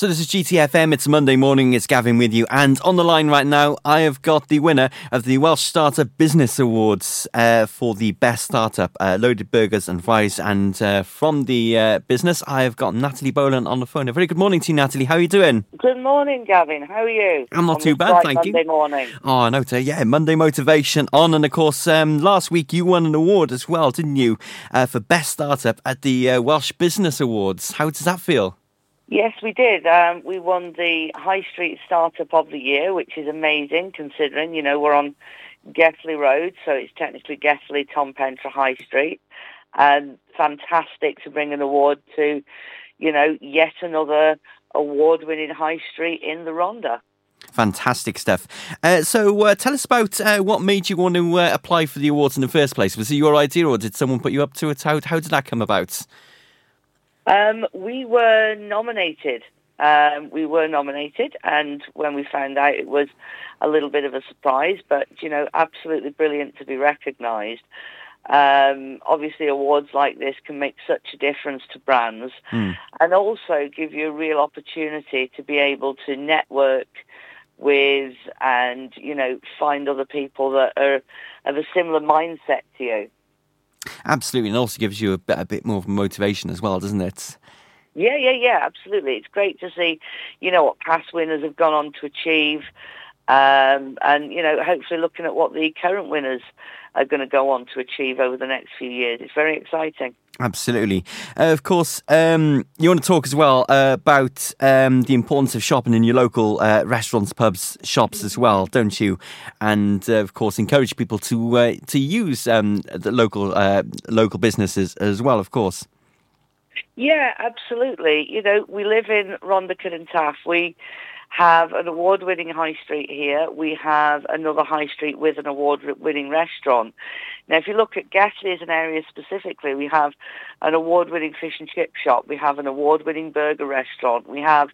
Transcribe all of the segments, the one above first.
So this is GTFM. It's Monday morning. It's Gavin with you, and on the line right now, I have got the winner of the Welsh Startup Business Awards uh, for the best startup, uh, Loaded Burgers and Fries. And uh, from the uh, business, I have got Natalie Boland on the phone. A very good morning to you, Natalie. How are you doing? Good morning, Gavin. How are you? I'm not On too bad, thank Monday you. Monday morning. Oh, no, t- yeah, Monday motivation on, and of course, um, last week you won an award as well, didn't you, uh, for best startup at the uh, Welsh Business Awards? How does that feel? Yes, we did. Um, we won the High Street Startup of the Year, which is amazing considering, you know, we're on Gelli Road, so it's technically Gelli, Ton Pentre High Street. And fantastic to bring an award to, you know, yet another award-winning high street in the Rhondda. Fantastic stuff. Uh, so, uh, tell us about uh, what made you want to uh, apply for the awards in the first place. Was it your idea, or did someone put you up to it? How, how did that come about? Um, we were nominated. Um, we were nominated, and when we found out, it was a little bit of a surprise. But you know, absolutely brilliant to be recognised. Um, obviously, awards like this can make such a difference to brands, Hmm. and also give you a real opportunity to be able to network with and you know find other people that are of a similar mindset to you. Absolutely, and also gives you a bit, a bit more motivation as well, doesn't it? Yeah, yeah, yeah, absolutely. It's great to see, you know, what past winners have gone on to achieve, um, and you know, hopefully looking at what the current winners are going to go on to achieve over the next few years. It's very exciting. Absolutely. Uh, of course, um, you want to talk as well uh, about um, the importance of shopping in your local uh, restaurants, pubs, shops as well, don't you? And uh, of course, encourage people to uh, to use um, the local uh, local businesses as well. Of course. Yeah, absolutely. You know, we live in Rhondda and Taff. We have an award-winning high street here. We have another high street with an award-winning restaurant. Now, if you look at Gelli as an area specifically, we have an award-winning fish and chip shop. We have an award-winning burger restaurant. We have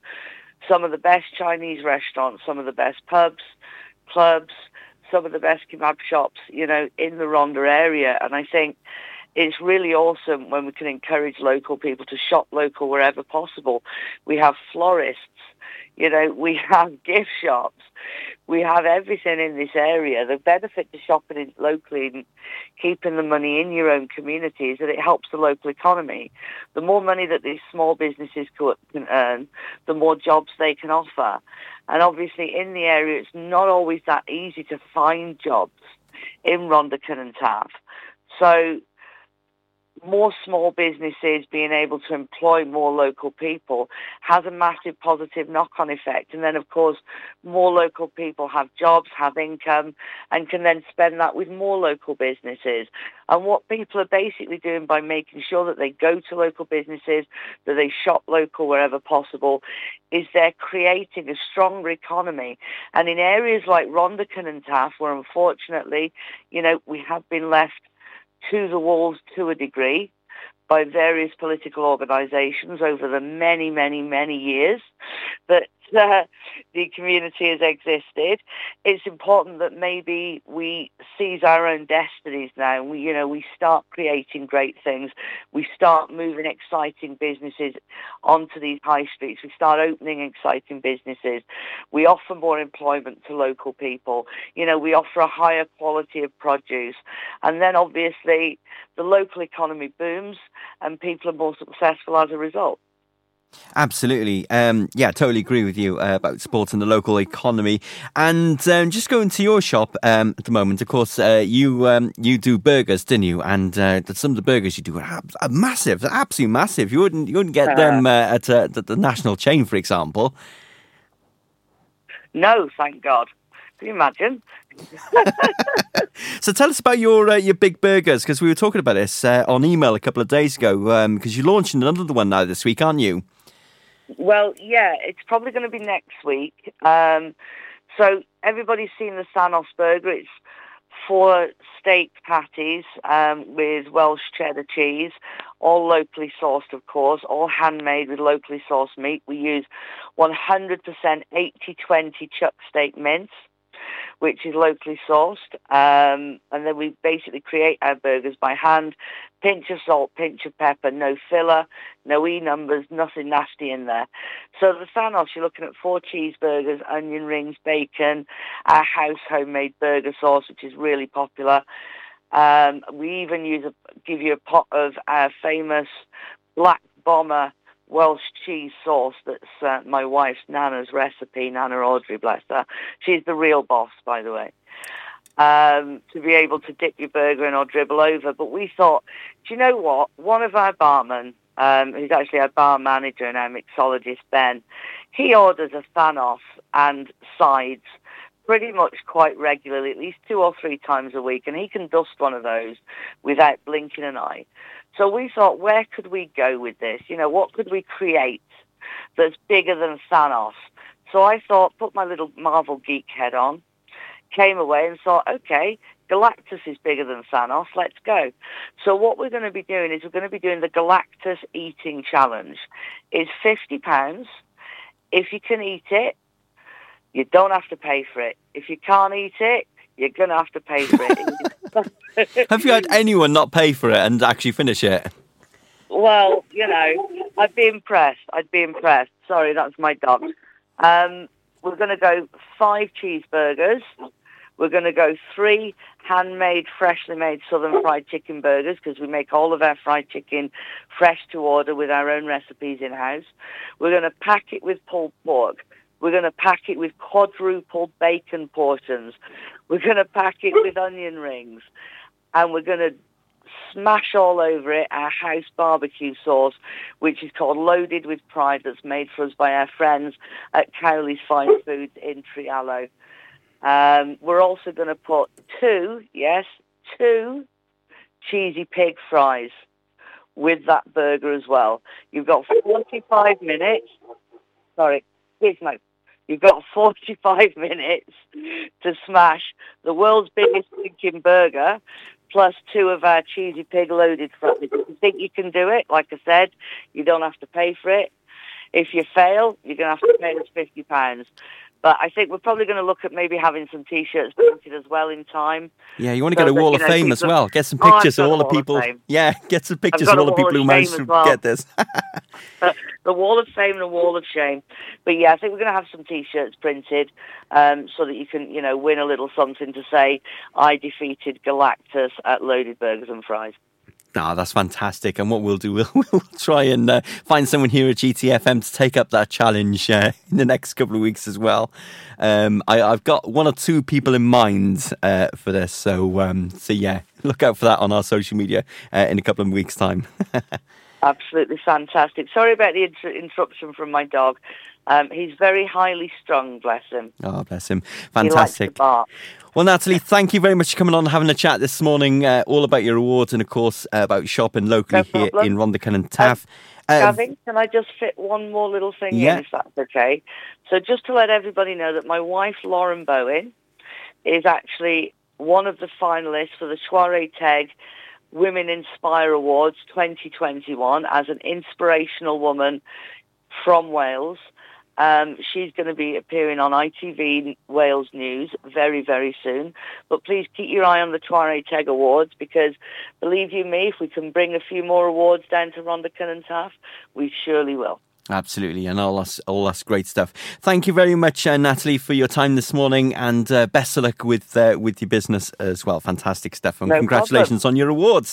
some of the best Chinese restaurants, some of the best pubs, clubs, some of the best kebab shops, you know, in the Rhondda area. And I think it's really awesome when we can encourage local people to shop local wherever possible. We have florists, you know, we have gift shops, we have everything in this area. The benefit to shopping in locally and keeping the money in your own community is that it helps the local economy. The more money that these small businesses can earn, the more jobs they can offer. And obviously in the area, it's not always that easy to find jobs in Rhondda and Taff. So more small businesses being able to employ more local people has a massive positive knock-on effect. And then, of course, more local people have jobs, have income, and can then spend that with more local businesses. And what people are basically doing by making sure that they go to local businesses, that they shop local wherever possible, is they're creating a stronger economy. And in areas like Rhondda and Taff, where unfortunately, you know, we have been left to the walls to a degree by various political organisations over the many, many, many years. That uh, the community has existed. It's important that maybe we seize our own destinies now. We, you know, we start creating great things. We start moving exciting businesses onto these high streets. We start opening exciting businesses. We offer more employment to local people. You know, we offer a higher quality of produce. And then obviously the local economy booms and people are more successful as a result. Absolutely. Um, yeah, totally agree with you uh, about supporting the local economy. And um, just going to your shop um, at the moment, of course, uh, you um, you do burgers, didn't you? And uh, some of the burgers you do are, ab- are massive, they're absolutely massive. You wouldn't you wouldn't get them uh, at, uh, at the national chain, for example. No, thank God. Can you imagine? So tell us about your uh, your big burgers because we were talking about this uh, on email a couple of days ago because you're launching another one now this week, aren't you? Well, yeah, it's probably going to be next week. Um, so everybody's seen the Thanos burger. It's four steak patties um, with Welsh cheddar cheese, all locally sourced, of course, all handmade with locally sourced meat. We use 100% 80-20 chuck steak mince. which is locally sourced. Um, and then we basically create our burgers by hand. Pinch of salt, pinch of pepper, no filler, no E numbers, nothing nasty in there. So the Thanos, you're looking at four cheeseburgers, onion rings, bacon, our house homemade burger sauce, which is really popular. Um, we even use a, give you a pot of our famous black bomber Welsh cheese sauce that's uh, my wife's Nana's recipe, Nana Audrey, bless her. She's the real boss, by the way. Um, to be able to dip your burger in or dribble over. But we thought, do you know what? One of our barmen, um, who's actually our bar manager and our mixologist, Ben, he orders a Thanos and sides pretty much quite regularly, at least two or three times a week, and he can dust one of those without blinking an eye. So we thought, where could we go with this? You know, what could we create that's bigger than Thanos? So I thought, put my little Marvel geek head on, came away and thought, okay, Galactus is bigger than Thanos, let's go. So what we're going to be doing is we're going to be doing the Galactus Eating Challenge. It's £50. If you can eat it, you don't have to pay for it. If you can't eat it, you're going to have to pay for it. have you had anyone not pay for it and actually finish it? Well, you know, I'd be impressed. I'd be impressed. Sorry, that's my dog. Um, we're going to go five cheeseburgers. We're going to go three handmade, freshly made Southern fried chicken burgers because we make all of our fried chicken fresh to order with our own recipes in-house. We're going to pack it with pulled pork. We're going to pack it with quadruple bacon portions. We're going to pack it with onion rings. And we're going to smash all over it our house barbecue sauce, which is called Loaded with Pride, that's made for us by our friends at Cowley's Fine Foods in Trehallow. Um, we're also going to put two, yes, two cheesy pig fries with that burger as well. You've got 45 minutes. Sorry, here's my You've got 45 minutes to smash the world's biggest thinking burger plus two of our cheesy pig loaded fries. If you think you can do it, like I said, you don't have to pay for it. If you fail, you're going to have to pay us £50. But I think we're probably going to look at maybe having some T-shirts printed as well in time. Yeah, you want to so get a Wall of know, Fame as well. Get some pictures oh, of all the people. Yeah, get some pictures of all the people who managed to well. get this. the Wall of Fame and the Wall of Shame. But yeah, I think we're going to have some T-shirts printed um, so that you can, you know, win a little something to say, I defeated Galactus at Loaded Burgers and Fries. Ah, that's fantastic. And what we'll do, we'll, we'll try and uh, find someone here at GTFM to take up that challenge uh, in the next couple of weeks as well. Um, I, have got one or two people in mind uh, for this. So, um, so yeah, look out for that on our social media uh, in a couple of weeks' time. Absolutely fantastic. Sorry about the inter- interruption from my dog. Um, he's very highly strung, bless him. Oh, bless him. Fantastic. Well, Natalie, thank you very much for coming on and having a chat this morning, uh, all about your awards and, of course, uh, about shopping locally no here in Rhondda and Taff. Um, Gavin, can I just fit one more little thing yeah. in, if that's okay? So just to let everybody know that my wife, Lauren Bowen, is actually one of the finalists for the Chwarae Teg Women Inspire Awards 2021 as an inspirational woman from Wales. Um, she's going to be appearing on ITV Wales News very, very soon. But please keep your eye on the Chwarae Teg Awards because, believe you me, if we can bring a few more awards down to Rhondda and Taff, we surely will. Absolutely, and all that's all that's great stuff. Thank you very much, uh, Natalie, for your time this morning, and uh, best of luck with uh, with your business as well. Fantastic stuff, and no congratulations problem. on your awards.